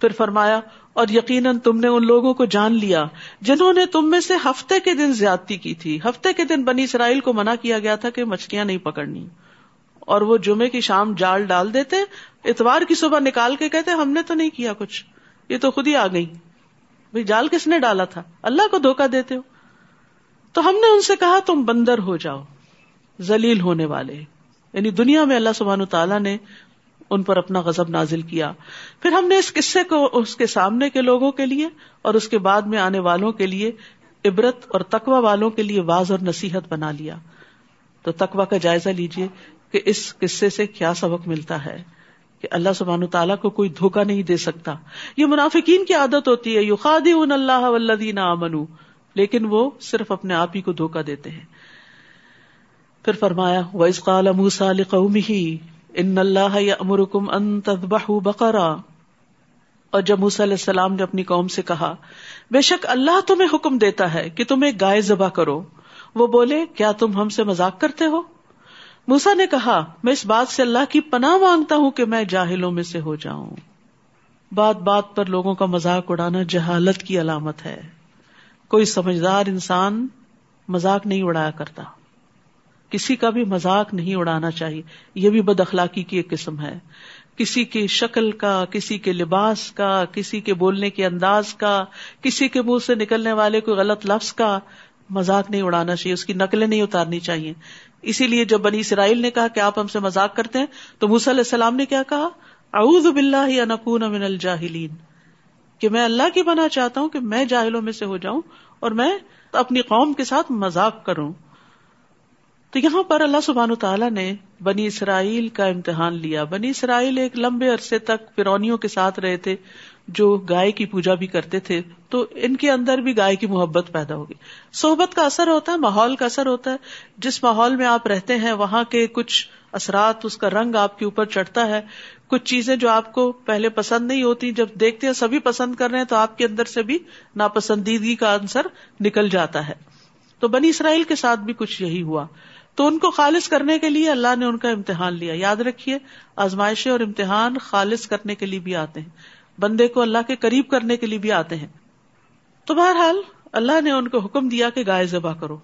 پھر فرمایا، اور یقیناً تم نے ان لوگوں کو جان لیا، جنہوں نے تم میں سے ہفتے کے دن زیادتی کی تھی۔ ہفتے کے دن بنی اسرائیل کو منع کیا گیا تھا کہ مچھلیاں نہیں پکڑنی۔ اور وہ جمعے کی شام جال ڈال دیتے، اتوار کی صبح نکال کے کہتے، ہم نے تو نہیں کیا کچھ، یہ تو خود ہی آ گئی۔ بھائی جال کس نے ڈالا تھا؟ اللہ کو دھوکا دیتے ہو۔ تو ہم نے ان سے کہا، تم بندر ہو جاؤ زلیل ہونے والے۔ یعنی دنیا میں اللہ سبحان تعالیٰ نے ان پر اپنا غزب نازل کیا۔ پھر ہم نے اس قصے کو اس کے سامنے کے لوگوں کے لیے اور اس کے بعد میں آنے والوں کے لیے عبرت اور تقوا والوں کے لیے واض اور نصیحت بنا لیا۔ تو تقوا کا جائزہ لیجیے کہ اس قصے سے کیا سبق ملتا ہے کہ اللہ سبحان تعالیٰ کو کوئی دھوکا نہیں دے سکتا۔ یہ منافقین کی عادت ہوتی ہے یو خادی ان اللہ ولدین امن لیکن وہ صرف اپنے آپ ہی کو دھوکا دیتے ہیں۔ پھر فرمایا ویس قال موسا قومی ان اللہ امرکم ان تذبح بقرا۔ اور جب موسیٰ علیہ السلام نے اپنی قوم سے کہا، بے شک اللہ تمہیں حکم دیتا ہے کہ تم ایک گائے ذبح کرو۔ وہ بولے، کیا تم ہم سے مذاق کرتے ہو؟ موسا نے کہا، میں اس بات سے اللہ کی پناہ مانگتا ہوں کہ میں جاہلوں میں سے ہو جاؤں۔ بات بات پر لوگوں کا مذاق اڑانا جہالت کی علامت ہے۔ کوئی سمجھدار انسان مذاق نہیں اڑایا کرتا۔ کسی کا بھی مذاق نہیں اڑانا چاہیے۔ یہ بھی بد اخلاقی کی ایک قسم ہے۔ کسی کی شکل کا، کسی کے لباس کا، کسی کے بولنے کے انداز کا، کسی کے منہ سے نکلنے والے کوئی غلط لفظ کا مذاق نہیں اڑانا چاہیے۔ اس کی نقلیں نہیں اتارنی چاہیے۔ اسی لیے جب بنی اسرائیل نے کہا کہ آپ ہم سے مذاق کرتے ہیں، تو موسی علیہ السلام نے کیا کہا؟ اعوذ باللہ یا من الجاہلین۔ کہ میں اللہ کی بنا چاہتا ہوں کہ میں جاہلوں میں سے ہو جاؤں اور میں اپنی قوم کے ساتھ مذاق کروں۔ تو یہاں پر اللہ سبحان تعالیٰ نے بنی اسرائیل کا امتحان لیا۔ بنی اسرائیل ایک لمبے عرصے تک فرونیوں کے ساتھ رہے تھے، جو گائے کی پوجا بھی کرتے تھے۔ تو ان کے اندر بھی گائے کی محبت پیدا ہوگی صحبت کا اثر ہوتا ہے، ماحول کا اثر ہوتا ہے۔ جس ماحول میں آپ رہتے ہیں، وہاں کے کچھ اثرات، اس کا رنگ آپ کے اوپر چڑھتا ہے۔ کچھ چیزیں جو آپ کو پہلے پسند نہیں ہوتی، جب دیکھتے ہیں، سبھی پسند کر رہے ہیں، تو آپ کے اندر سے بھی ناپسندیدگی کا عنصر نکل جاتا ہے۔ تو بنی اسرائیل کے ساتھ بھی کچھ یہی ہوا۔ تو ان کو خالص کرنے کے لیے اللہ نے ان کا امتحان لیا۔ یاد رکھیے، آزمائشیں اور امتحان خالص کرنے کے لیے بھی آتے ہیں۔ بندے کو اللہ کے قریب کرنے کے لیے بھی آتے ہیں۔ تو بہرحال اللہ نے ان کو حکم دیا کہ گائے ذبح کرو،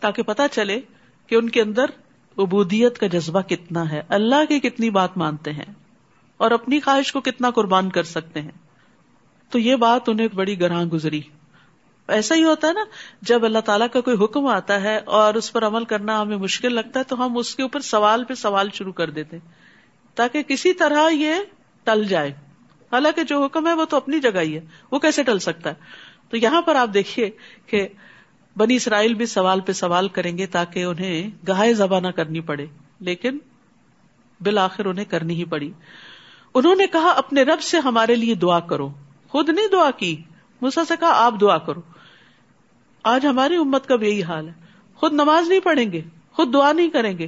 تاکہ پتا چلے کہ ان کے اندر عبودیت کا جذبہ کتنا ہے۔ اللہ کی کتنی بات مانتے ہیں اور اپنی خواہش کو کتنا قربان کر سکتے ہیں۔ تو یہ بات انہیں بڑی گراں گزری۔ ایسا ہی ہوتا ہے نا، جب اللہ تعالیٰ کا کوئی حکم آتا ہے اور اس پر عمل کرنا ہمیں مشکل لگتا ہے تو ہم اس کے اوپر سوال پہ سوال شروع کر دیتے تاکہ کسی طرح یہ ٹل جائے۔ حالانکہ جو حکم ہے وہ تو اپنی جگہ ہی ہے، وہ کیسے ٹل سکتا ہے؟ تو یہاں پر آپ دیکھیے کہ بنی اسرائیل بھی سوال پہ سوال کریں گے تاکہ انہیں گائے زبا نہ کرنی پڑے، لیکن بالآخر انہیں کرنی ہی پڑی۔ انہوں نے کہا، اپنے رب سے ہمارے لیے دعا کرو۔ خود نہیں دعا کی مسا سے کہا، آپ دعا کرو۔ آج ہماری امت کا بھی یہی حال ہے۔ خود نماز نہیں پڑھیں گے، خود دعا نہیں کریں گے۔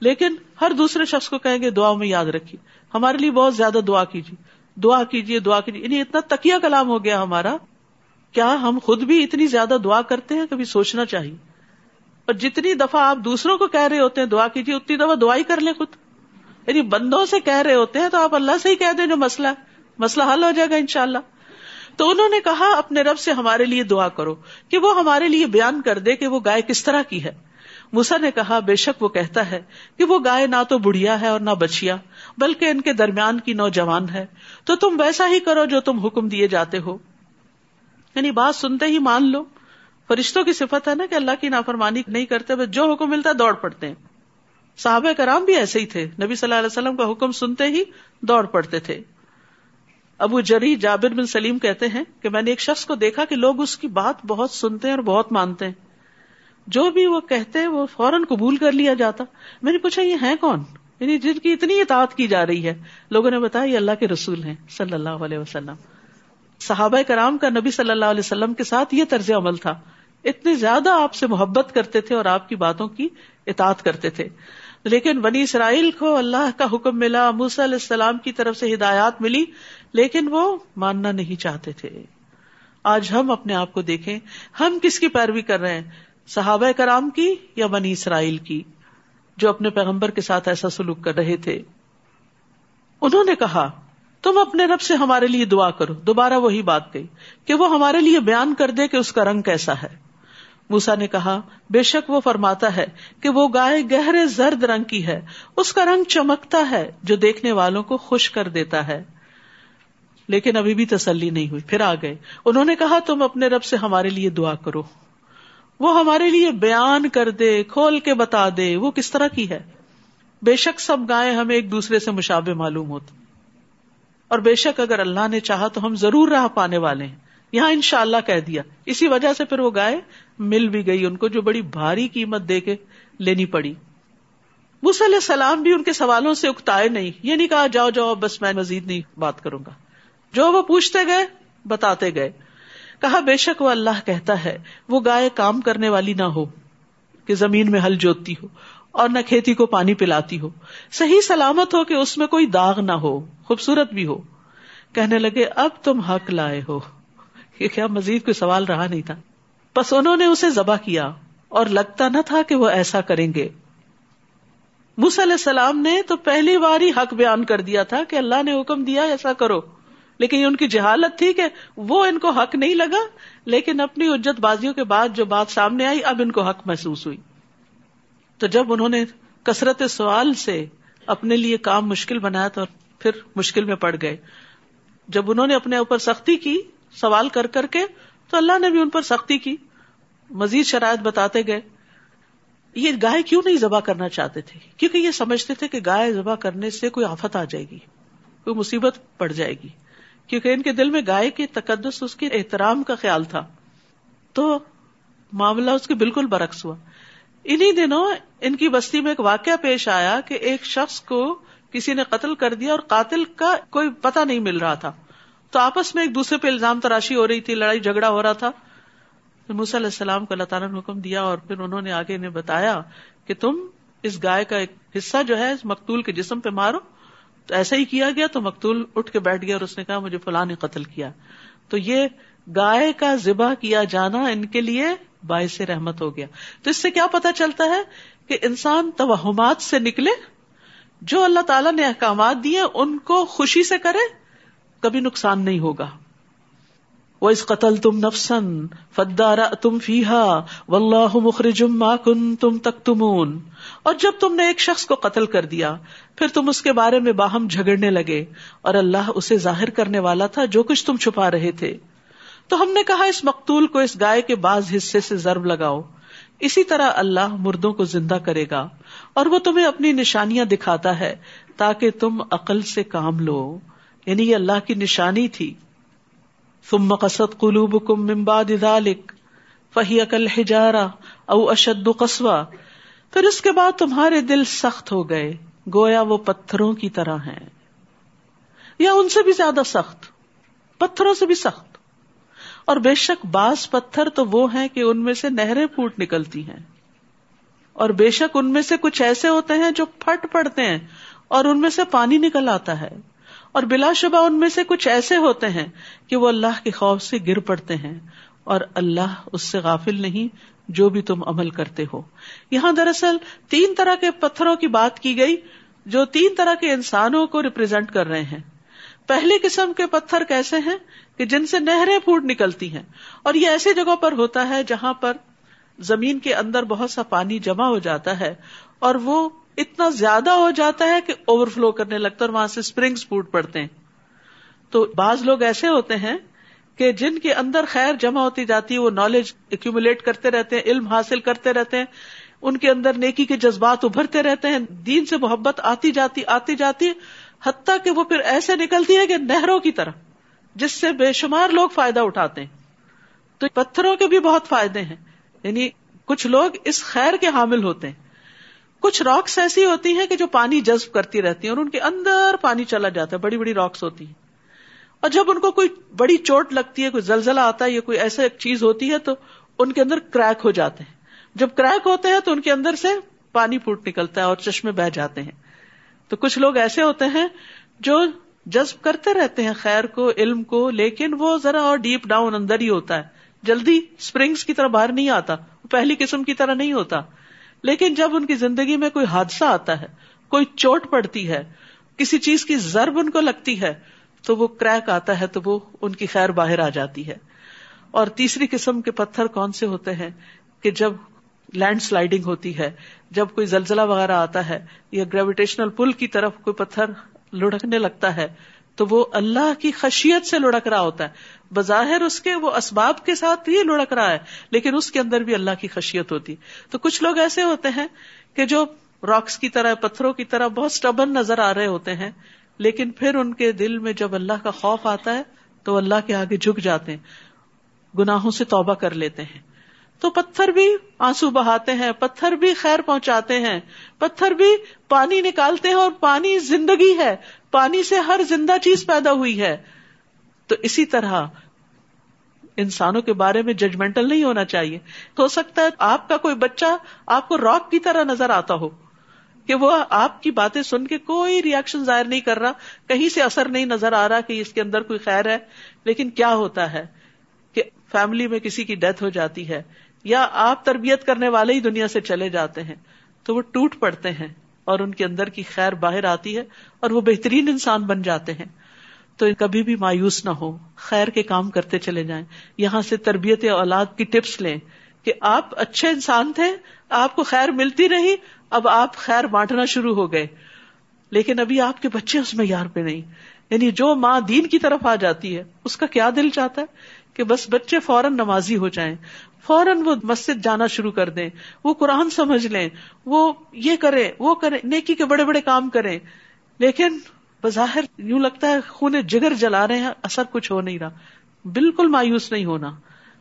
لیکن ہر دوسرے شخص کو کہیں گے دعا میں یاد رکھیے۔ ہمارے لیے بہت زیادہ دعا کیجیے۔ دعا کیجیے دعا کیجیے۔ یعنی اتنا تکیا کلام ہو گیا ہمارا۔ کیا ہم خود بھی اتنی زیادہ دعا کرتے ہیں؟ کبھی سوچنا چاہیے۔ اور جتنی دفعہ آپ دوسروں کو کہہ رہے ہوتے ہیں، دعا کیجیے، اتنی دفعہ دعا ہی کر لیں خود۔ یعنی بندوں سے کہہ رہے ہوتے ہیں تو آپ اللہ سے ہی کہہ دیں جو مسئلہ ہے۔ مسئلہ حل ہو جائے گا ان شاء اللہ تو انہوں نے کہا، اپنے رب سے ہمارے لیے دعا کرو کہ وہ ہمارے لیے بیان کر دے کہ وہ گائے کس طرح کی ہے۔ موسا نے کہا، بے شک وہ کہتا ہے کہ وہ گائے نہ تو بڑھیا ہے اور نہ بچیا، بلکہ ان کے درمیان کی نوجوان ہے۔ تو تم ویسا ہی کرو جو تم حکم دیے جاتے ہو۔ یعنی بات سنتے ہی مان لو۔ فرشتوں کی صفت ہے نا کہ اللہ کی نافرمانی نہیں کرتے بس جو حکم ملتا ہے دوڑ پڑتے ہیں۔ صحابہ کرام بھی ایسے ہی تھے۔ نبی صلی اللہ علیہ وسلم کا حکم سنتے ہی دوڑ پڑتے تھے۔ ابو جری جابر بن سلیم کہتے ہیں کہ میں نے ایک شخص کو دیکھا کہ لوگ اس کی بات بہت سنتے ہیں اور بہت مانتے ہیں۔ جو بھی وہ کہتے ہیں وہ فوراً قبول کر لیا جاتا۔ میں نے پوچھا، یہ ہے کون؟ یعنی جن کی اتنی اطاعت کی جا رہی ہے۔ لوگوں نے بتایا، یہ اللہ کے رسول ہیں، صلی اللہ علیہ وسلم۔ صحابہ کرام کا نبی صلی اللہ علیہ وسلم کے ساتھ یہ طرز عمل تھا۔ اتنے زیادہ آپ سے محبت کرتے تھے اور آپ کی باتوں کی اطاعت کرتے تھے۔ لیکن بنی اسرائیل کو اللہ کا حکم ملا، موسی علیہ السلام کی طرف سے ہدایات ملی۔ لیکن وہ ماننا نہیں چاہتے تھے۔ آج ہم اپنے آپ کو دیکھیں، ہم کس کی پیروی کر رہے ہیں؟ صحابہ کرام کی یا بنی اسرائیل کی؟ جو اپنے پیغمبر کے ساتھ ایسا سلوک کر رہے تھے۔ انہوں نے کہا، تم اپنے رب سے ہمارے لیے دعا کرو۔ دوبارہ وہی بات گئی کہ وہ ہمارے لیے بیان کر دے کہ اس کا رنگ کیسا ہے۔ موسا نے کہا، بے شک وہ فرماتا ہے کہ وہ گائے گہرے زرد رنگ کی ہے۔ اس کا رنگ چمکتا ہے جو دیکھنے والوں کو خوش کر دیتا ہے۔ لیکن ابھی بھی تسلی نہیں ہوئی، پھر آ گئے۔ انہوں نے کہا، تم اپنے رب سے ہمارے لیے دعا کرو۔ وہ ہمارے لیے بیان کر دے، کھول کے بتا دے، وہ کس طرح کی ہے؟ بے شک سب گائے ہمیں ایک دوسرے سے مشابے معلوم ہوتے۔ اور بے شک اگر اللہ نے چاہا تو ہم ضرور راہ پانے والے ہیں۔ یہاں ان شاء اللہ کہہ دیا۔ اسی وجہ سے پھر وہ گائے مل بھی گئی، ان کو جو بڑی بھاری قیمت دے کے لینی پڑی۔ علیہ السلام بھی ان کے سوالوں سے اکتائے نہیں۔ یہ نہیں کہا، جاؤ جاؤ بس میں مزید نہیں بات کروں گا۔ جو وہ پوچھتے گئے، بتاتے گئے۔ کہا، بے شک وہ اللہ کہتا ہے، وہ گائے کام کرنے والی نہ ہو، کہ زمین میں ہل جوتتی ہو، اور نہ کھیتی کو پانی پلاتی ہو۔ صحیح سلامت ہو کہ اس میں کوئی داغ نہ ہو، خوبصورت بھی ہو۔ کہنے لگے، اب تم حق لائے ہو۔ یہ کیا مزید کوئی سوال رہا نہیں تھا۔ بس انہوں نے اسے ذبح کیا، اور لگتا نہ تھا کہ وہ ایسا کریں گے۔ علیہ السلام نے تو پہلی بار ہی حق بیان کر دیا تھا کہ اللہ نے حکم دیا ایسا کرو۔ لیکن یہ ان کی جہالت تھی کہ وہ ان کو حق نہیں لگا، لیکن اپنی اجت بازیوں کے بعد جو بات سامنے آئی، اب ان کو حق محسوس ہوئی۔ تو جب انہوں نے کثرت سوال سے اپنے لیے کام مشکل بنایا تو پھر مشکل میں پڑ گئے۔ جب انہوں نے اپنے اوپر سختی کی، سوال کر کر کے، تو اللہ نے بھی ان پر سختی کی۔ مزید شرائط بتاتے گئے۔ یہ گائے کیوں نہیں ذبح کرنا چاہتے تھے؟ کیونکہ یہ سمجھتے تھے کہ گائے ذبح کرنے سے کوئی آفت آ جائے گی، کوئی مصیبت پڑ جائے گی۔ کیونکہ ان کے دل میں گائے کی تقدس، اس کے احترام کا خیال تھا۔ تو معاملہ اس کے بالکل برعکس ہوا۔ انہیں دنوں ان کی بستی میں ایک واقعہ پیش آیا کہ ایک شخص کو کسی نے قتل کر دیا اور قاتل کا کوئی پتہ نہیں مل رہا تھا۔ تو آپس میں ایک دوسرے پہ الزام تراشی ہو رہی تھی، لڑائی جھگڑا ہو رہا تھا۔ علیہ السلام کو اللہ تعالیٰ نے حکم دیا اور پھر انہوں نے آگے انہیں بتایا کہ تم اس گائے کا ایک حصہ جو ہے اس مقتول کے جسم پہ مارو۔ تو ایسا ہی کیا گیا تو مقتول اٹھ کے بیٹھ گیا اور اس نے کہا مجھے فلاں نے قتل کیا۔ تو یہ گائے کا ذبح کیا جانا ان کے لیے باعث رحمت ہو گیا۔ تو اس سے کیا پتا چلتا ہے کہ انسان توہمات سے نکلے، جو اللہ تعالیٰ نے احکامات دیے، ان کو خوشی سے کرے، کبھی نقصان نہیں ہوگا۔ وہ اس قتل تم نفسن فدارا تم فیحا و اللہ مخرجم کن تم تک تمون اور جب تم نے ایک شخص کو قتل کر دیا، پھر تم اس کے بارے میں باہم جھگڑنے لگے اور اللہ اسے ظاہر کرنے والا تھا جو کچھ تم چھپا رہے تھے۔ تو ہم نے کہا، اس مقتول کو اس گائے کے بعض حصے سے ضرب لگاؤ۔ اسی طرح اللہ مردوں کو زندہ کرے گا اور وہ تمہیں اپنی نشانیاں دکھاتا ہے تاکہ تم عقل سے کام لو۔ یعنی یہ اللہ کی نشانی تھی۔ تم مقصد قلوب کم ممباد فہی عقل ہجارا او اشد قصبہ پھر اس کے بعد تمہارے دل سخت ہو گئے، گویا وہ پتھروں کی طرح ہیں۔ یا ان سے بھی زیادہ سخت، پتھروں سے بھی سخت۔ اور بے شک بعض پتھر تو وہ ہیں کہ ان میں سے نہریں پھوٹ نکلتی ہیں۔ اور بے شک ان میں سے کچھ ایسے ہوتے ہیں جو پھٹ پڑتے ہیں اور ان میں سے پانی نکل آتا ہے۔ اور بلا شبہ ان میں سے کچھ ایسے ہوتے ہیں کہ وہ اللہ کے خوف سے گر پڑتے ہیں اور اللہ اس سے غافل نہیں جو بھی تم عمل کرتے ہو۔ یہاں دراصل تین طرح کے پتھروں کی بات کی گئی جو تین طرح کے انسانوں کو ریپرزینٹ کر رہے ہیں۔ پہلی قسم کے پتھر کیسے ہیں کہ جن سے نہریں پھوٹ نکلتی ہیں۔ اور یہ ایسی جگہ پر ہوتا ہے جہاں پر زمین کے اندر بہت سا پانی جمع ہو جاتا ہے اور وہ اتنا زیادہ ہو جاتا ہے کہ اوور فلو کرنے لگتا ہے اور وہاں سے اسپرنگس پھوٹ پڑتے ہیں۔ تو بعض لوگ ایسے ہوتے ہیں کہ جن کے اندر خیر جمع ہوتی جاتی ہے، وہ نالج ایکومولیٹ کرتے رہتے ہیں، علم حاصل کرتے رہتے ہیں، ان کے اندر نیکی کے جذبات ابھرتے رہتے ہیں، دین سے محبت آتی جاتی آتی جاتی، حتیٰ کہ وہ پھر ایسے نکلتی ہے کہ نہروں کی طرح، جس سے بے شمار لوگ فائدہ اٹھاتے ہیں۔ تو پتھروں کے بھی بہت فائدے ہیں یعنی کچھ لوگ اس خیر کے حامل ہوتے ہیں۔ کچھ راکس ایسی ہوتی ہیں کہ جو پانی جذب کرتی رہتی ہیں اور ان کے اندر پانی چلا جاتا ہے، بڑی بڑی راکس ہوتی ہیں۔ اور جب ان کو کوئی بڑی چوٹ لگتی ہے، کوئی زلزلہ آتا ہے یا کوئی ایسا چیز ہوتی ہے، تو ان کے اندر کریک ہو جاتے ہیں۔ جب کریک ہوتے ہیں، تو ان کے اندر سے پانی پھوٹ نکلتا ہے اور چشمے بہ جاتے ہیں۔ تو کچھ لوگ ایسے ہوتے ہیں جو جذب کرتے رہتے ہیں خیر کو، علم کو، لیکن وہ ذرا اور ڈیپ ڈاؤن اندر ہی ہوتا ہے۔ جلدی اسپرنگس کی طرح باہر نہیں آتا پہلی قسم کی طرح نہیں ہوتا۔ لیکن جب ان کی زندگی میں کوئی حادثہ آتا ہے، کوئی چوٹ پڑتی ہے، کسی چیز کی ضرب ان کو لگتی ہے، تو وہ کریک آتا ہے تو وہ ان کی خیر باہر آ جاتی ہے۔ اور تیسری قسم کے پتھر کون سے ہوتے ہیں کہ جب لینڈ سلائڈنگ ہوتی ہے، جب کوئی زلزلہ وغیرہ آتا ہے یا گریویٹیشنل پل کی طرف کوئی پتھر لڑکنے لگتا ہے تو وہ اللہ کی خشیت سے لڑک رہا ہوتا ہے۔ بظاہر اس کے وہ اسباب کے ساتھ ہی لڑک رہا ہے، لیکن اس کے اندر بھی اللہ کی خشیت ہوتی۔ تو کچھ لوگ ایسے ہوتے ہیں کہ جو راکس کی طرح، پتھروں کی طرح بہت اسٹبن نظر آ رہے ہوتے ہیں، لیکن پھر ان کے دل میں جب اللہ کا خوف آتا ہے، تو اللہ کے آگے جھک جاتے ہیں۔ گناہوں سے توبہ کر لیتے ہیں۔ تو پتھر بھی آنسو بہاتے ہیں، پتھر بھی خیر پہنچاتے ہیں، پتھر بھی پانی نکالتے ہیں اور پانی زندگی ہے۔ پانی سے ہر زندہ چیز پیدا ہوئی ہے۔ تو اسی طرح انسانوں کے بارے میں ججمنٹل نہیں ہونا چاہیے۔ ہو سکتا ہے آپ کا کوئی بچہ آپ کو راک کی طرح نظر آتا ہو کہ وہ آپ کی باتیں سن کے کوئی ریئیکشن ظاہر نہیں کر رہا، کہیں سے اثر نہیں نظر آ رہا کہ اس کے اندر کوئی خیر ہے۔ لیکن کیا ہوتا ہے کہ فیملی میں کسی کی ڈیتھ ہو جاتی ہے یا آپ تربیت کرنے والے ہی دنیا سے چلے جاتے ہیں، تو وہ ٹوٹ پڑتے ہیں۔ اور ان کے اندر کی خیر باہر آتی ہے اور وہ بہترین انسان بن جاتے ہیں۔ تو کبھی بھی مایوس نہ ہو، خیر کے کام کرتے چلے جائیں۔ یہاں سے تربیت اولاد کی ٹپس لیں کہ آپ اچھے انسان تھے، آپ کو خیر ملتی رہی، اب آپ خیر بانٹنا شروع ہو گئے۔ لیکن ابھی آپ کے بچے اس میں یار پہ نہیں۔ یعنی جو ماں دین کی طرف آ جاتی ہے، اس کا کیا دل چاہتا ہے؟ کہ بس بچے فوراً نمازی ہو جائیں۔ فوراً وہ مسجد جانا شروع کر دیں، وہ قرآن سمجھ لیں، وہ یہ کرے وہ کرے نیکی کے بڑے بڑے کام کریں۔ لیکن بظاہر یوں لگتا ہے خون جگر جلا رہے ہیں، اثر کچھ ہو نہیں رہا۔ بالکل مایوس نہیں ہونا۔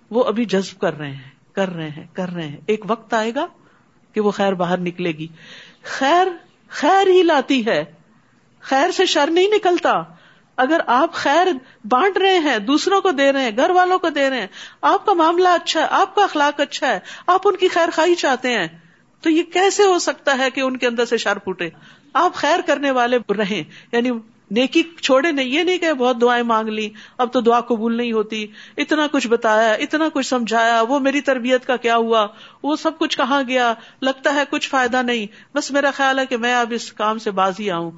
وہ ابھی جذب کر رہے ہیں، کر رہے ہیں، کر رہے ہیں۔ ایک وقت آئے گا کہ وہ خیر باہر نکلے گی۔ خیر خیر ہی لاتی ہے۔ خیر سے شر نہیں نکلتا۔ اگر آپ خیر بانٹ رہے ہیں، دوسروں کو دے رہے ہیں، گھر والوں کو دے رہے ہیں، آپ کا معاملہ اچھا ہے، آپ کا اخلاق اچھا ہے، آپ ان کی خیر خائی چاہتے ہیں، تو یہ کیسے ہو سکتا ہے کہ ان کے اندر سے شر پھوٹے؟ آپ خیر کرنے والے رہیں یعنی نیکی چھوڑے نہیں، یہ نہیں کہ بہت دعائیں مانگ لی، اب تو دعا قبول نہیں ہوتی، اتنا کچھ بتایا، اتنا کچھ سمجھایا، وہ میری تربیت کا کیا ہوا، وہ سب کچھ کہاں گیا، لگتا ہے کچھ فائدہ نہیں، بس میرا خیال ہے کہ میں اب اس کام سے بازی آؤں۔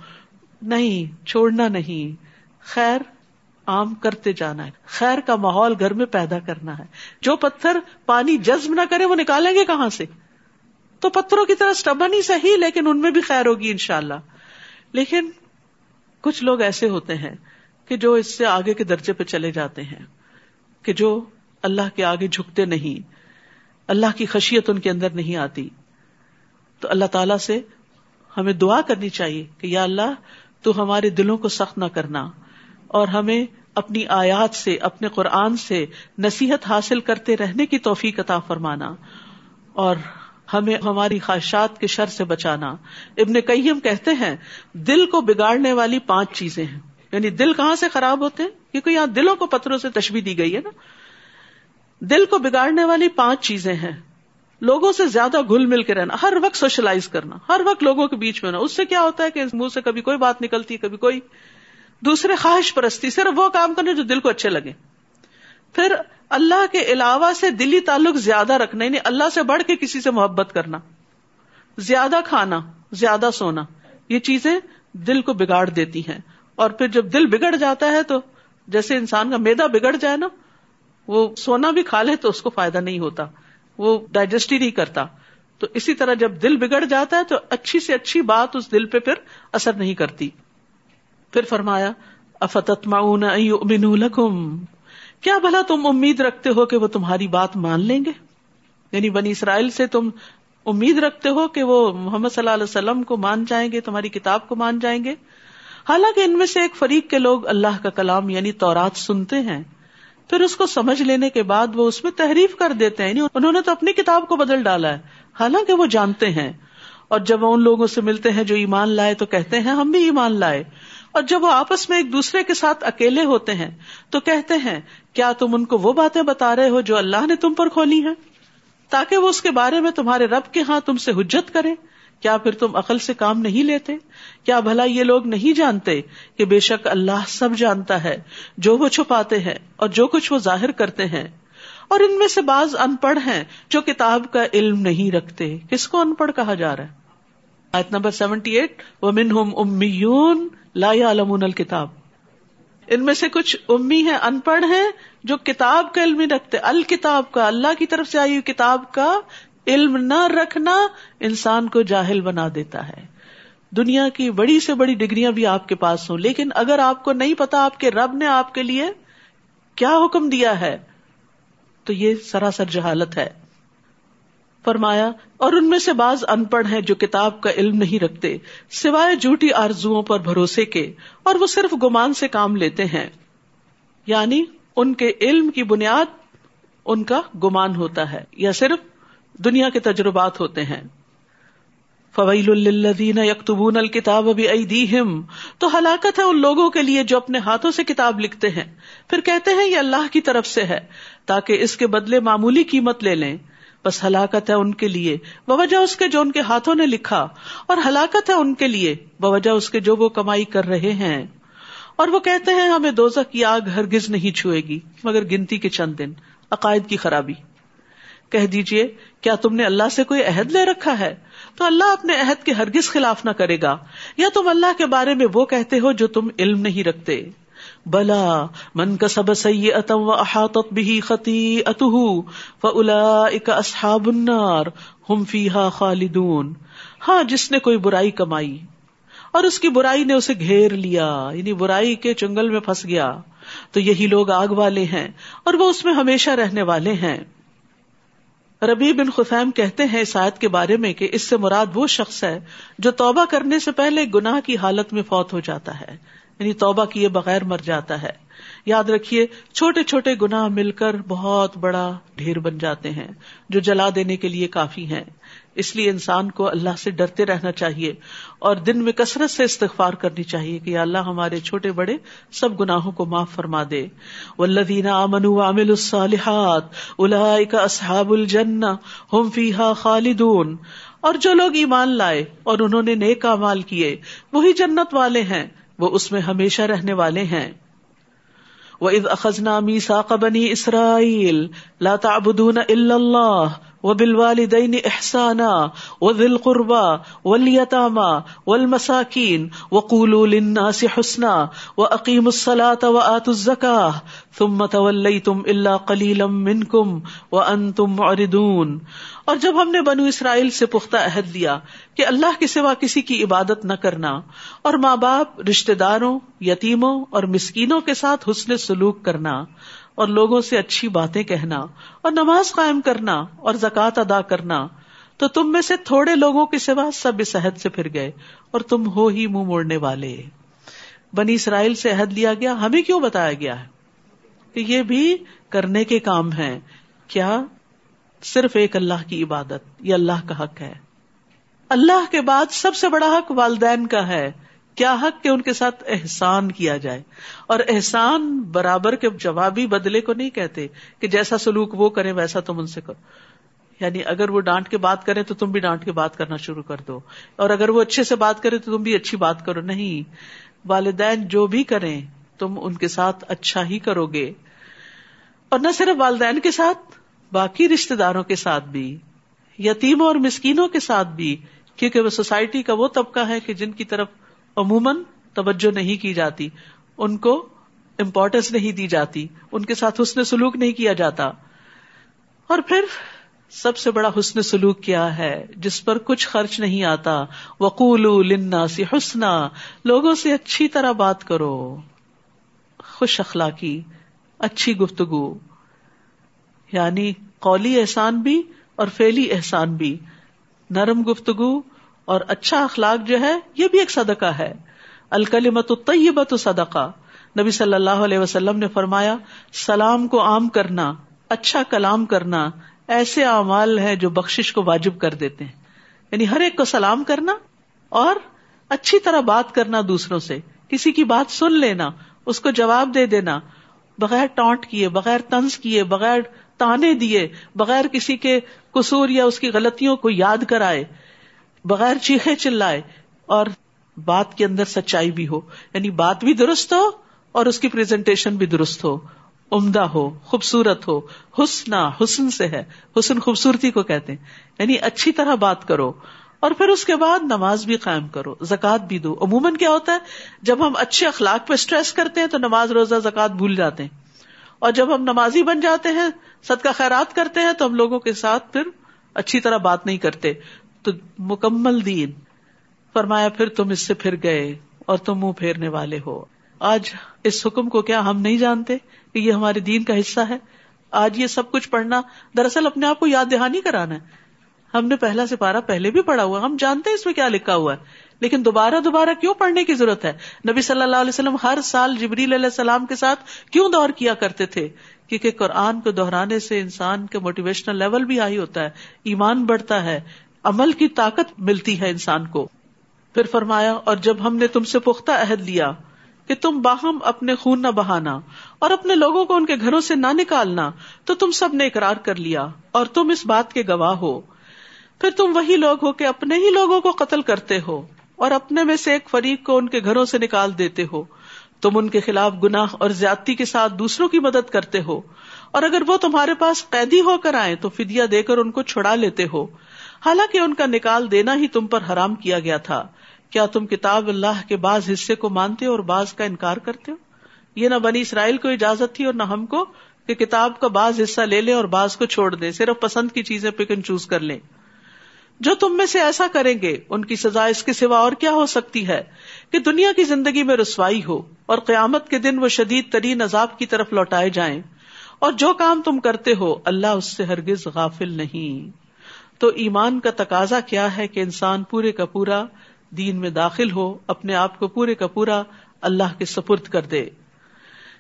نہیں، چھوڑنا نہیں۔ خیر عام کرتے جانا ہے۔ خیر کا ماحول گھر میں پیدا کرنا ہے۔ جو پتھر پانی جذب نہ کرے وہ نکالیں گے کہاں سے؟ تو پتھروں کی طرح اسٹبن ہی صحیح، لیکن ان میں بھی خیر ہوگی انشاءاللہ۔ لیکن کچھ لوگ ایسے ہوتے ہیں کہ جو اس سے آگے کے درجے پہ چلے جاتے ہیں، کہ جو اللہ کے آگے جھکتے نہیں، اللہ کی خشیت ان کے اندر نہیں آتی۔ تو اللہ تعالی سے ہمیں دعا کرنی چاہیے کہ یا اللہ تو ہمارے دلوں کو سخت نہ کرنا۔ اور ہمیں اپنی آیات سے، اپنے قرآن سے نصیحت حاصل کرتے رہنے کی توفیق عطا فرمانا اور ہمیں ہماری خواہشات کے شر سے بچانا۔ ابن قیم کہتے ہیں، دل کو بگاڑنے والی پانچ چیزیں ہیں۔ یعنی دل کہاں سے خراب ہوتے ہیں؟ کیونکہ یہاں دلوں کو پتھروں سے تشبی دی گئی ہے نا؟ دل کو بگاڑنے والی پانچ چیزیں ہیں۔ لوگوں سے زیادہ گل مل کے رہنا، ہر وقت سوشلائز کرنا، ہر وقت لوگوں کے بیچ میں ہونا۔ اس سے کیا ہوتا ہے کہ منہ سے کبھی کوئی بات نکلتی ہے کبھی کوئی دوسرے خواہش پرستی صرف وہ کام کرنے جو دل کو اچھے لگے۔ پھر اللہ کے علاوہ سے دلی تعلق زیادہ رکھنا یعنی اللہ سے بڑھ کے کسی سے محبت کرنا، زیادہ کھانا، زیادہ سونا، یہ چیزیں دل کو بگاڑ دیتی ہیں۔ اور پھر جب دل بگڑ جاتا ہے تو جیسے انسان کا میدا بگڑ جائے نا، وہ سونا بھی کھا لے تو اس کو فائدہ نہیں ہوتا، وہ ڈائجسٹ ہی نہیں کرتا۔ تو اسی طرح جب دل بگڑ جاتا ہے تو اچھی سے اچھی بات اس دل پہ پھر اثر نہیں کرتی۔ پھر فرمایا افتت معاون لکم، کیا بھلا تم امید رکھتے ہو کہ وہ تمہاری بات مان لیں گے؟ یعنی بنی اسرائیل سے تم امید رکھتے ہو کہ وہ محمد صلی اللہ علیہ وسلم کو مان جائیں گے، تمہاری کتاب کو مان جائیں گے؟ حالانکہ ان میں سے ایک فریق کے لوگ اللہ کا کلام یعنی تورات سنتے ہیں، پھر اس کو سمجھ لینے کے بعد وہ اس میں تحریف کر دیتے ہیں یعنی انہوں نے تو اپنی کتاب کو بدل ڈالا ہے، حالانکہ وہ جانتے ہیں، اور جب وہ ان لوگوں سے ملتے ہیں جو ایمان لائے تو کہتے ہیں، ہم بھی ایمان لائے اور جب وہ آپس میں ایک دوسرے کے ساتھ اکیلے ہوتے ہیں تو کہتے ہیں، کیا تم ان کو وہ باتیں بتا رہے ہو جو اللہ نے تم پر کھولی ہیں؟ تاکہ وہ اس کے بارے میں تمہارے رب کے ہاں تم سے حجت کرے کیا پھر تم عقل سے کام نہیں لیتے؟ کیا بھلا یہ لوگ نہیں جانتے کہ بے شک اللہ سب جانتا ہے، جو وہ چھپاتے ہیں اور جو کچھ وہ ظاہر کرتے ہیں؟ اور ان میں سے بعض ان پڑھ ہیں جو کتاب کا علم نہیں رکھتے۔ کس کو ان پڑھ کہا جا رہا ہے؟ آیت نمبر سیونٹی ایٹ وہ من ہوم امیون لا الکتاب۔ ان میں سے کچھ امی ہیں، ان پڑھ ہیں، جو کتاب کا علم نہیں رکھتے۔ الکتاب کا، اللہ کی طرف سے آئی کتاب کا علم نہ رکھنا انسان کو جاہل بنا دیتا ہے۔ دنیا کی بڑی سے بڑی ڈگریاں بھی آپ کے پاس ہوں، لیکن اگر آپ کو نہیں پتا آپ کے رب نے آپ کے لیے کیا حکم دیا ہے، تو یہ سراسر جہالت ہے۔ فرمایا، اور ان میں سے بعض ان پڑھ ہیں جو کتاب کا علم نہیں رکھتے، سوائے جھوٹی آرزو پر بھروسے کے، اور وہ صرف گمان سے کام لیتے ہیں۔ یعنی ان کے علم کی بنیاد ان کا گمان ہوتا ہے، یا صرف دنیا کے تجربات ہوتے ہیں۔ فویل الدین یکتبون الکتاب ابھی ایدیہم تو ہلاکت ہے ان لوگوں کے لیے جو اپنے ہاتھوں سے کتاب لکھتے ہیں۔ پھر کہتے ہیں، یہ اللہ کی طرف سے ہے، تاکہ اس کے بدلے معمولی قیمت لے لیں۔ بس ہلاکت ہے ان کے لیے۔ بوجہ اس کے جو ان کے ہاتھوں نے لکھا، اور ہلاکت ہے ان کے لیے۔ بوجہ اس کے جو وہ کمائی کر رہے ہیں۔ اور وہ کہتے ہیں، ہمیں دوزہ کی آگ ہرگز نہیں چھوئے گی، مگر گنتی کے چند دن۔ عقائد کی خرابی۔ کہہ دیجیے، کیا تم نے اللہ سے کوئی عہد لے رکھا ہے؟ تو اللہ اپنے عہد کے ہرگز خلاف نہ کرے گا۔ یا تم اللہ کے بارے میں وہ کہتے ہو جو تم علم نہیں رکھتے۔ بلا من کا سب سی و احاط بھی خطی اتہ و الا اصحاب النار ہم فیحا خالدون۔ ہاں جس نے کوئی برائی کمائی اور اس کی برائی نے اسے گھیر لیا یعنی برائی کے چنگل میں پھنس گیا۔ تو یہی لوگ آگ والے ہیں اور وہ اس میں ہمیشہ رہنے والے ہیں۔ ربی بن خسیم کہتے ہیں اس آیت کے بارے میں کہ اس سے مراد وہ شخص ہے جو توبہ کرنے سے پہلے گناہ کی حالت میں فوت ہو جاتا ہے۔ یعنی توبہ کیے بغیر مر جاتا ہے۔ یاد رکھیے، چھوٹے چھوٹے گناہ مل کر بہت بڑا ڈھیر بن جاتے ہیں جو جلا دینے کے لیے کافی ہیں۔ اس لیے انسان کو اللہ سے ڈرتے رہنا چاہیے اور دن میں کثرت سے استغفار کرنی چاہیے کہ اللہ ہمارے چھوٹے بڑے سب گناہوں کو معاف فرما دے۔ ولدین امن عامل الصالحات الا اصحاب الجن ہم فیحا خالدون۔ اور جو لوگ ایمان لائے اور انہوں نے نیک مال کیے، وہی جنت والے ہیں۔ وہ اس میں ہمیشہ رہنے والے ہیں۔ وہ عید اخذنا می ساق بنی اسرائیل لاتا ابدون اللہ و بل والدین احسانا و دل قربا ولیتاما ول مساکین و قول الناس حسنا و عقیم الصلاۃ و آت الزکا ثم توليتم الا قليلا منكم وانتم معرضون اور جب ہم نے بنو اسرائیل سے پختہ عہد دیا کہ اللہ کے سوا کسی کی عبادت نہ کرنا اور ماں باپ رشتے داروں، یتیموں اور مسکینوں کے ساتھ حسن سلوک کرنا اور لوگوں سے اچھی باتیں کہنا اور نماز قائم کرنا اور زکوٰۃ ادا کرنا، تو تم میں سے تھوڑے لوگوں کے سوا سب اس عہد سے پھر گئے اور تم ہو ہی منہ موڑنے والے۔ بنی اسرائیل سے عہد لیا گیا، ہمیں کیوں بتایا گیا ہے کہ یہ بھی کرنے کے کام ہے کیا صرف ایک اللہ کی عبادت، یہ اللہ کا حق ہے۔ اللہ کے بعد سب سے بڑا حق والدین کا ہے۔ کیا حق کہ ان کے ساتھ احسان کیا جائے؟ اور احسان برابر کے جوابی بدلے کو نہیں کہتے کہ جیسا سلوک وہ کرے ویسا تم ان سے کرو۔ یعنی اگر وہ ڈانٹ کے بات کرے تو تم بھی ڈانٹ کے بات کرنا شروع کر دو۔ اور اگر وہ اچھے سے بات کرے تو تم بھی اچھی بات کرو۔ نہیں، والدین جو بھی کریں تم ان کے ساتھ اچھا ہی کرو گے۔ اور نہ صرف والدین کے ساتھ باقی رشتے داروں کے ساتھ بھی، یتیموں اور مسکینوں کے ساتھ بھی، کیونکہ وہ سوسائٹی کا وہ طبقہ ہے کہ جن کی طرف عموماً توجہ نہیں کی جاتی، ان کو امپورٹینس نہیں دی جاتی، ان کے ساتھ حسن سلوک نہیں کیا جاتا۔ اور پھر سب سے بڑا حسن سلوک کیا ہے، جس پر کچھ خرچ نہیں آتا۔ وقول لنا سی حسنا، لوگوں سے اچھی طرح بات کرو۔ خوش اخلاقی، اچھی گفتگو۔ یعنی قولی احسان بھی اور فیلی احسان بھی۔ نرم گفتگو اور اچھا اخلاق جو ہے، یہ بھی ایک صدقہ ہے۔ الکلمت الطیبت صدقہ۔ نبی صلی اللہ علیہ وسلم نے فرمایا، سلام کو عام کرنا اچھا کلام کرنا ایسے اعمال ہے جو بخش کو واجب کر دیتے ہیں۔ یعنی ہر ایک کو سلام کرنا اور اچھی طرح بات کرنا دوسروں سے۔ کسی کی بات سن لینا، اس کو جواب دے دینا، بغیر ٹانٹ کیے، بغیر تنز کیے، بغیر تانے دیے، بغیر کسی کے قصور یا اس کی غلطیوں کو یاد کرائے، بغیر چیخے چلائے، اور بات کے اندر سچائی بھی ہو یعنی بات بھی درست ہو اور اس کی پریزنٹیشن بھی درست ہو، عمدہ ہو، خوبصورت ہو حسنا حسن سے ہے، حسن خوبصورتی کو کہتے ہیں یعنی اچھی طرح بات کرو، اور پھر اس کے بعد نماز بھی قائم کرو زکات بھی دو، عموماً کیا ہوتا ہے، جب ہم اچھے اخلاق پہ اسٹریس کرتے ہیں تو نماز روزہ زکات بھول جاتے ہیں۔ اور جب ہم نمازی بن جاتے ہیں، صدقہ خیرات کرتے ہیں، تو ہم لوگوں کے ساتھ پھر اچھی طرح بات نہیں کرتے۔ تو مکمل دین۔ فرمایا، پھر تم اس سے پھر گئے اور تم منہ پھیرنے والے ہو۔ آج اس حکم کو کیا ہم نہیں جانتے کہ یہ ہمارے دین کا حصہ ہے؟ آج یہ سب کچھ پڑھنا، دراصل اپنے آپ کو یاد دہانی کرانا ہے۔ ہم نے پہلا سپارہ پہلے بھی پڑھا ہوا، ہم جانتے ہیں اس میں کیا لکھا ہوا ہے۔ لیکن دوبارہ دوبارہ کیوں پڑھنے کی ضرورت ہے؟ نبی صلی اللہ علیہ وسلم ہر سال جبریل علیہ السلام کے ساتھ کیوں دور کیا کرتے تھے؟ کیونکہ قرآن کو دہرانے سے انسان کے موٹیویشنل لیول بھی ہائی ہوتا ہے، ایمان بڑھتا ہے، عمل کی طاقت ملتی ہے انسان کو۔ پھر فرمایا، اور جب ہم نے تم سے پختہ عہد لیا کہ تم باہم اپنے خون نہ بہانا اور اپنے لوگوں کو ان کے گھروں سے نہ نکالنا، تو تم سب نے اقرار کر لیا اور تم اس بات کے گواہ ہو۔ پھر تم وہی لوگ ہو کہ اپنے ہی لوگوں کو قتل کرتے ہو۔ اور اپنے میں سے ایک فریق کو ان کے گھروں سے نکال دیتے ہو۔ تم ان کے خلاف گناہ اور زیادتی کے ساتھ دوسروں کی مدد کرتے ہو۔ اور اگر وہ تمہارے پاس قیدی ہو کر آئے تو فدیا دے کر ان کو چھڑا لیتے ہو۔ حالانکہ ان کا نکال دینا ہی تم پر حرام کیا گیا تھا۔ کیا تم کتاب اللہ کے بعض حصے کو مانتے ہو اور بعض کا انکار کرتے ہو؟ یہ نہ بنی اسرائیل کو اجازت تھی اور نہ ہم کو کہ کتاب کا بعض حصہ لے لیں اور بعض کو چھوڑ دیں صرف پسند کی چیزیں پک اینڈ چوز کر لیں۔ جو تم میں سے ایسا کریں گے، ان کی سزا اس کے سوا اور کیا ہو سکتی ہے؟ کہ دنیا کی زندگی میں رسوائی ہو اور قیامت کے دن وہ شدید ترین عذاب کی طرف لوٹائے جائیں۔ اور جو کام تم کرتے ہو، اللہ اس سے ہرگز غافل نہیں۔ تو ایمان کا تقاضا کیا ہے کہ انسان پورے کا پورا دین میں داخل ہو، اپنے آپ کو پورے کا پورا اللہ کے سپرد کر دے۔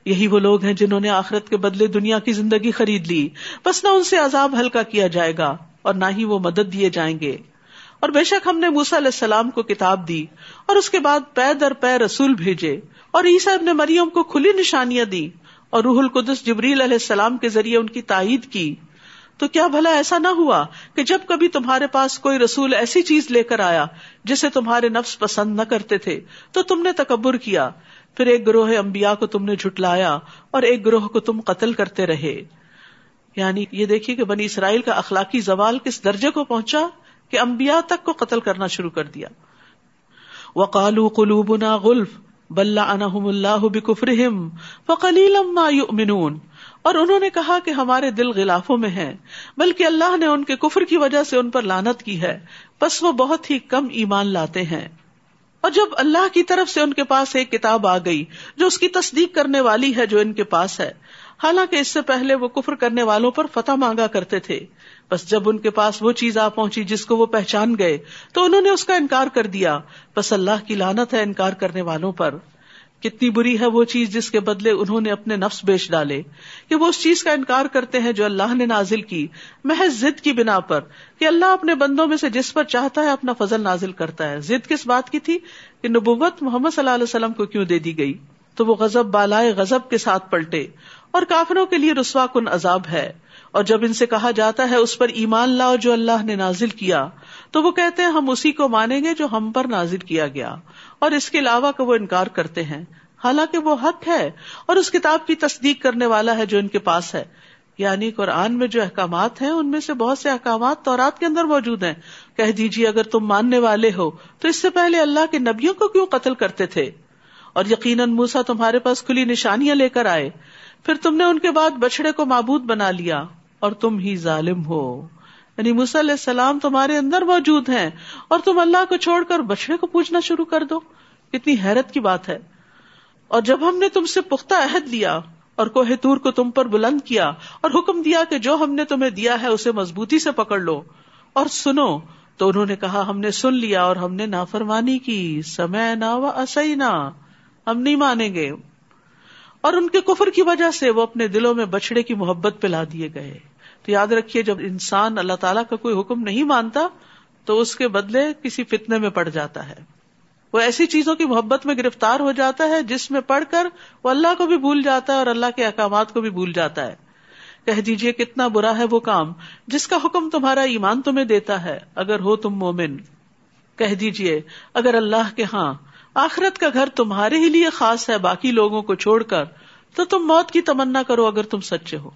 یہی وہ لوگ ہیں جنہوں نے آخرت کے بدلے دنیا کی زندگی خرید لی۔ بس نہ ان سے عذاب ہلکا کیا جائے گا۔ اور نہ ہی وہ مدد دیے جائیں گے۔ اور بے شک ہم نے موسا علیہ السلام کو کتاب دی اور اس کے بعد پے در پے رسول بھیجے اور عیسا ابن مریم کو کھلی نشانیاں دی اور روح القدس جبریل علیہ السلام کے ذریعے ان کی تائید کی۔ تو کیا بھلا ایسا نہ ہوا کہ جب کبھی تمہارے پاس کوئی رسول ایسی چیز لے کر آیا جسے تمہارے نفس پسند نہ کرتے تھے؟ تو تم نے تکبر کیا۔ پھر ایک گروہ امبیا کو تم نے جھٹلایا اور ایک گروہ کو تم قتل کرتے رہے۔ یعنی یہ دیکھیے کہ بنی اسرائیل کا اخلاقی زوال کس درجے کو پہنچا کہ امبیا تک کو قتل کرنا شروع کر دیا۔ وقالو قلوبنا غلف، بل انہم اللہ بکفرہم فقلیلا ما یؤمنون۔ اور انہوں نے کہا کہ ہمارے دل غلافوں میں ہیں، بلکہ اللہ نے ان کے کفر کی وجہ سے ان پر لانت کی ہے، بس وہ بہت ہی کم ایمان لاتے ہیں۔ اور جب اللہ کی طرف سے ان کے پاس ایک کتاب آ گئی، جو اس کی تصدیق کرنے والی ہے، جو ان کے پاس ہے حالانکہ اس سے پہلے وہ کفر کرنے والوں پر فتح مانگا کرتے تھے۔ بس جب ان کے پاس وہ چیز آ پہنچی جس کو وہ پہچان گئے، تو انہوں نے اس کا انکار کر دیا۔ بس اللہ کی لانت ہے انکار کرنے والوں پر۔ کتنی بری ہے وہ چیز جس کے بدلے انہوں نے اپنے نفس بیچ ڈالے۔ کہ وہ اس چیز کا انکار کرتے ہیں جو اللہ نے نازل کی۔ محض ضد کی بنا پر کہ اللہ اپنے بندوں میں سے جس پر چاہتا ہے اپنا فضل نازل کرتا ہے۔ ضد کس بات کی تھی؟ کہ نبوت محمد صلی اللہ علیہ وسلم کو کیوں دے دی گئی؟ تو وہ غزب بالائے غزب کے ساتھ پلٹے۔ اور کافروں کے لیے رسوا کن عذاب ہے۔ اور جب ان سے کہا جاتا ہے اس پر ایمان لاؤ جو اللہ نے نازل کیا، تو وہ کہتے ہیں ہم اسی کو مانیں گے جو ہم پر نازل کیا گیا۔ اور اس کے علاوہ کا وہ انکار کرتے ہیں۔ حالانکہ وہ حق ہے اور اس کتاب کی تصدیق کرنے والا ہے جو ان کے پاس ہے۔ یعنی قرآن میں جو احکامات ہیں، ان میں سے بہت سے احکامات تورات کے اندر موجود ہیں۔ کہہ دیجیے اگر تم ماننے والے ہو، تو اس سے پہلے اللہ کے نبیوں کو کیوں قتل کرتے تھے؟ اور یقیناً موسا تمہارے پاس کھلی نشانیاں لے کر آئے۔ پھر تم نے ان کے بعد بچڑے کو معبود بنا لیا اور تم ہی ظالم ہو۔ یعنی موسی علیہ السلام تمہارے اندر موجود ہیں اور تم اللہ کو چھوڑ کر بچڑے کو پوچھنا شروع کر دو۔ کتنی حیرت کی بات ہے۔ اور جب ہم نے تم سے پختہ عہد لیا اور کوہ تور کو تم پر بلند کیا اور حکم دیا کہ جو ہم نے تمہیں دیا ہے اسے مضبوطی سے پکڑ لو۔ اور سنو، تو انہوں نے کہا، ہم نے سن لیا اور ہم نے نافرمانی کی۔ سمے نہ و نہ ہم نہیں مانیں گے۔ اور ان کے کفر کی وجہ سے وہ اپنے دلوں میں بچڑے کی محبت پلا دیے گئے۔ تو یاد رکھیے، جب انسان اللہ تعالیٰ کا کوئی حکم نہیں مانتا، تو اس کے بدلے کسی فتنے میں پڑ جاتا ہے۔ وہ ایسی چیزوں کی محبت میں گرفتار ہو جاتا ہے جس میں پڑھ کر وہ اللہ کو بھی بھول جاتا ہے اور اللہ کے احکامات کو بھی بھول جاتا ہے۔ کہہ دیجیے کتنا برا ہے وہ کام جس کا حکم تمہارا ایمان تمہیں دیتا ہے۔ اگر ہو تم مومن، کہہ دیجیے اگر اللہ کے ہاں آخرت کا گھر تمہارے ہی لیے خاص ہے، باقی لوگوں کو چھوڑ کر۔ تو تم موت کی تمنا کرو اگر تم سچے ہو۔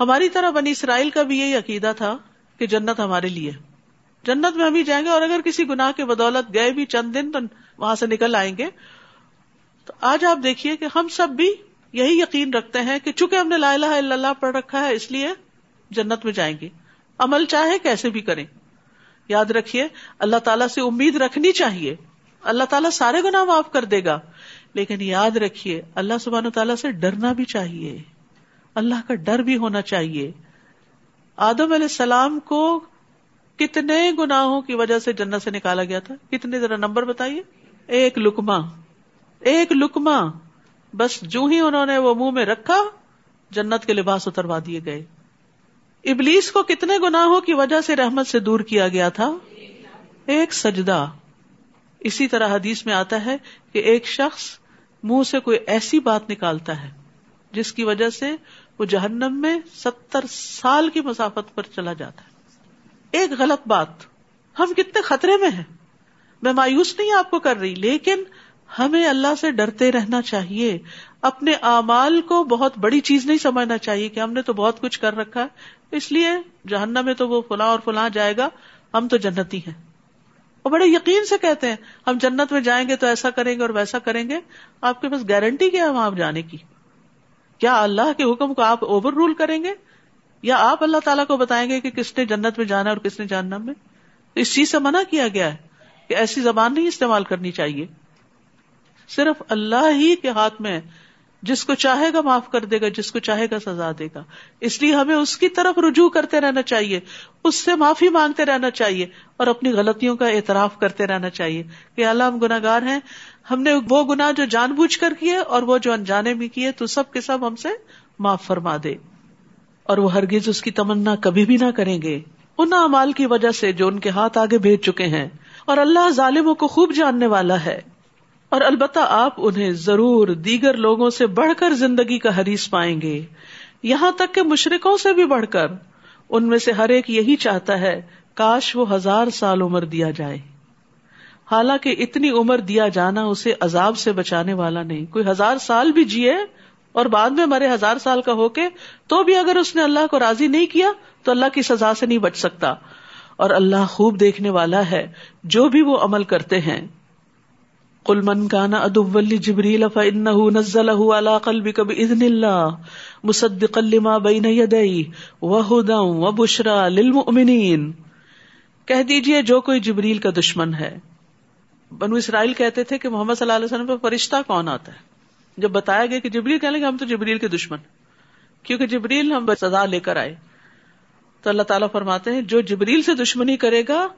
ہماری طرح بنی اسرائیل کا بھی یہی عقیدہ تھا کہ جنت ہمارے لیے جنت میں ہم ہی جائیں گے اور اگر کسی گناہ کے بدولت گئے بھی چند دن تو وہاں سے نکل آئیں گے۔ تو آج آپ دیکھیے کہ ہم سب بھی یہی یقین رکھتے ہیں کہ چونکہ ہم نے لا الہ الا اللہ پڑھ رکھا ہے، اس لیے جنت میں جائیں گے۔ عمل چاہے، کیسے بھی کریں۔ یاد رکھیے، اللہ تعالیٰ سے امید رکھنی چاہیے۔ اللہ تعالیٰ سارے گنا معاف کر دے گا۔ لیکن یاد رکھیے، اللہ سبحانہ تعالیٰ سے ڈرنا بھی چاہیے۔ اللہ کا ڈر بھی ہونا چاہیے۔ آدم علیہ السلام کو کتنے گناہوں کی وجہ سے جنت سے نکالا گیا تھا؟ کتنے؟ ذرا نمبر بتائیے۔ ایک لکما ایک لکما بس جو ہی انہوں نے وہ منہ میں رکھا، جنت کے لباس اتروا دیے گئے۔ ابلیس کو کتنے گناہوں کی وجہ سے رحمت سے دور کیا گیا تھا؟ ایک سجدہ۔ اسی طرح حدیث میں آتا ہے کہ ایک شخص منہ سے کوئی ایسی بات نکالتا ہے جس کی وجہ سے وہ جہنم میں ستر سال کی مسافت پر چلا جاتا ہے۔ ایک غلط بات۔ ہم کتنے خطرے میں ہیں۔ میں مایوس نہیں آپ کو کر رہی، لیکن ہمیں اللہ سے ڈرتے رہنا چاہیے۔ اپنے اعمال کو بہت بڑی چیز نہیں سمجھنا چاہیے کہ ہم نے تو بہت کچھ کر رکھا ہے۔ اس لیے جہنم میں تو وہ فلاں اور فلاں جائے گا، ہم تو جنتی ہیں۔ وہ بڑے یقین سے کہتے ہیں، ہم جنت میں جائیں گے تو ایسا کریں گے اور ویسا کریں گے۔ آپ کے پاس گارنٹی کیا ہے وہاں جانے کی؟ کیا اللہ کے حکم کو آپ اوور رول کریں گے؟ یا آپ اللہ تعالیٰ کو بتائیں گے کہ کس نے جنت میں جانا اور کس نے جاننا میں؟ اس چیز سے منع کیا گیا ہے کہ ایسی زبان نہیں استعمال کرنی چاہیے۔ صرف اللہ ہی کے ہاتھ میں جس کو چاہے گا معاف کر دے گا، جس کو چاہے گا سزا دے گا۔ اس لیے ہمیں اس کی طرف رجوع کرتے رہنا چاہیے۔ اس سے معافی مانگتے رہنا چاہیے اور اپنی غلطیوں کا اعتراف کرتے رہنا چاہیے کہ اللہ ہم گناگار ہیں۔ ہم نے وہ گنا جو جان بوجھ کر کیے اور وہ جو انجانے بھی کیے تو سب کے سب ہم سے معاف فرما دے۔ اور وہ ہرگز اس کی تمنا کبھی بھی نہ کریں گے۔ ان امال کی وجہ سے جو ان کے ہاتھ آگے بھیج چکے ہیں۔ اور اللہ ظالموں کو خوب جاننے والا ہے۔ اور البتہ آپ انہیں ضرور دیگر لوگوں سے بڑھ کر زندگی کا حریث پائیں گے۔ یہاں تک کہ مشرقوں سے بھی بڑھ کر۔ ان میں سے ہر ایک یہی چاہتا ہے، کاش وہ ہزار سال عمر دیا جائے۔ حالانکہ اتنی عمر دیا جانا اسے عذاب سے بچانے والا نہیں۔ کوئی ہزار سال بھی جیے اور بعد میں مرے ہزار سال کا ہو کے، تو بھی اگر اس نے اللہ کو راضی نہیں کیا، تو اللہ کی سزا سے نہیں بچ سکتا۔ اور اللہ خوب دیکھنے والا ہے، جو بھی وہ عمل کرتے ہیں۔ کل من کانا ادب جبریل نزل علی قلبک باذن اللہ مصدقا لما بین یدی وهدى وبشرى للمؤمنین۔ کہہ دیجیے جو کوئی جبریل کا دشمن ہے۔ بنو اسرائیل کہتے تھے کہ محمد صلی اللہ علیہ وسلم پہ فرشتہ کون آتا ہے؟ جب بتایا گیا کہ جبریل کہنے لگے ہم تو جبریل کے دشمن کیونکہ جبریل ہم سزا لے کر آئے۔ تو اللہ تعالیٰ فرماتے ہیں، جو جبریل سے دشمنی کرے گا،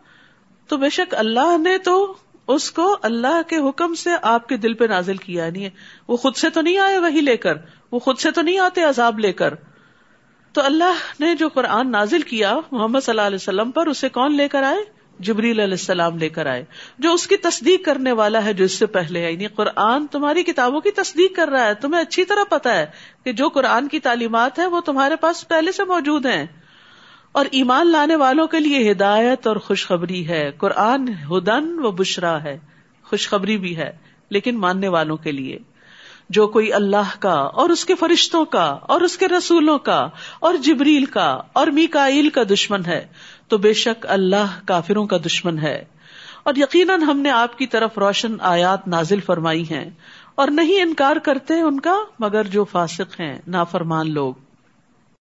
تو بے شک اللہ نے تو اس کو اللہ کے حکم سے آپ کے دل پہ نازل کیا نہیں ہے وہ خود سے تو نہیں آئے وہی لے کر، وہ خود سے تو نہیں آتے عذاب لے کر۔ تو اللہ نے جو قرآن نازل کیا محمد صلی اللہ علیہ وسلم پر، اسے کون لے کر آئے؟ جبریل علیہ السلام لے کر آئے۔ جو اس کی تصدیق کرنے والا ہے، جو اس سے پہلے ہے یعنی قرآن تمہاری کتابوں کی تصدیق کر رہا ہے۔ تمہیں اچھی طرح پتا ہے کہ جو قرآن کی تعلیمات ہے وہ تمہارے پاس پہلے سے موجود ہیں۔ اور ایمان لانے والوں کے لیے ہدایت اور خوشخبری ہے۔ قرآن ہدن و بشرا ہے۔ خوشخبری بھی ہے، لیکن ماننے والوں کے لیے۔ جو کوئی اللہ کا اور اس کے فرشتوں کا اور اس کے رسولوں کا اور جبریل کا اور میکائیل کا دشمن ہے، تو بے شک اللہ کافروں کا دشمن ہے۔ اور یقیناً ہم نے آپ کی طرف روشن آیات نازل فرمائی ہیں۔ اور نہیں انکار کرتے ان کا، مگر جو فاسق ہیں، نافرمان لوگ۔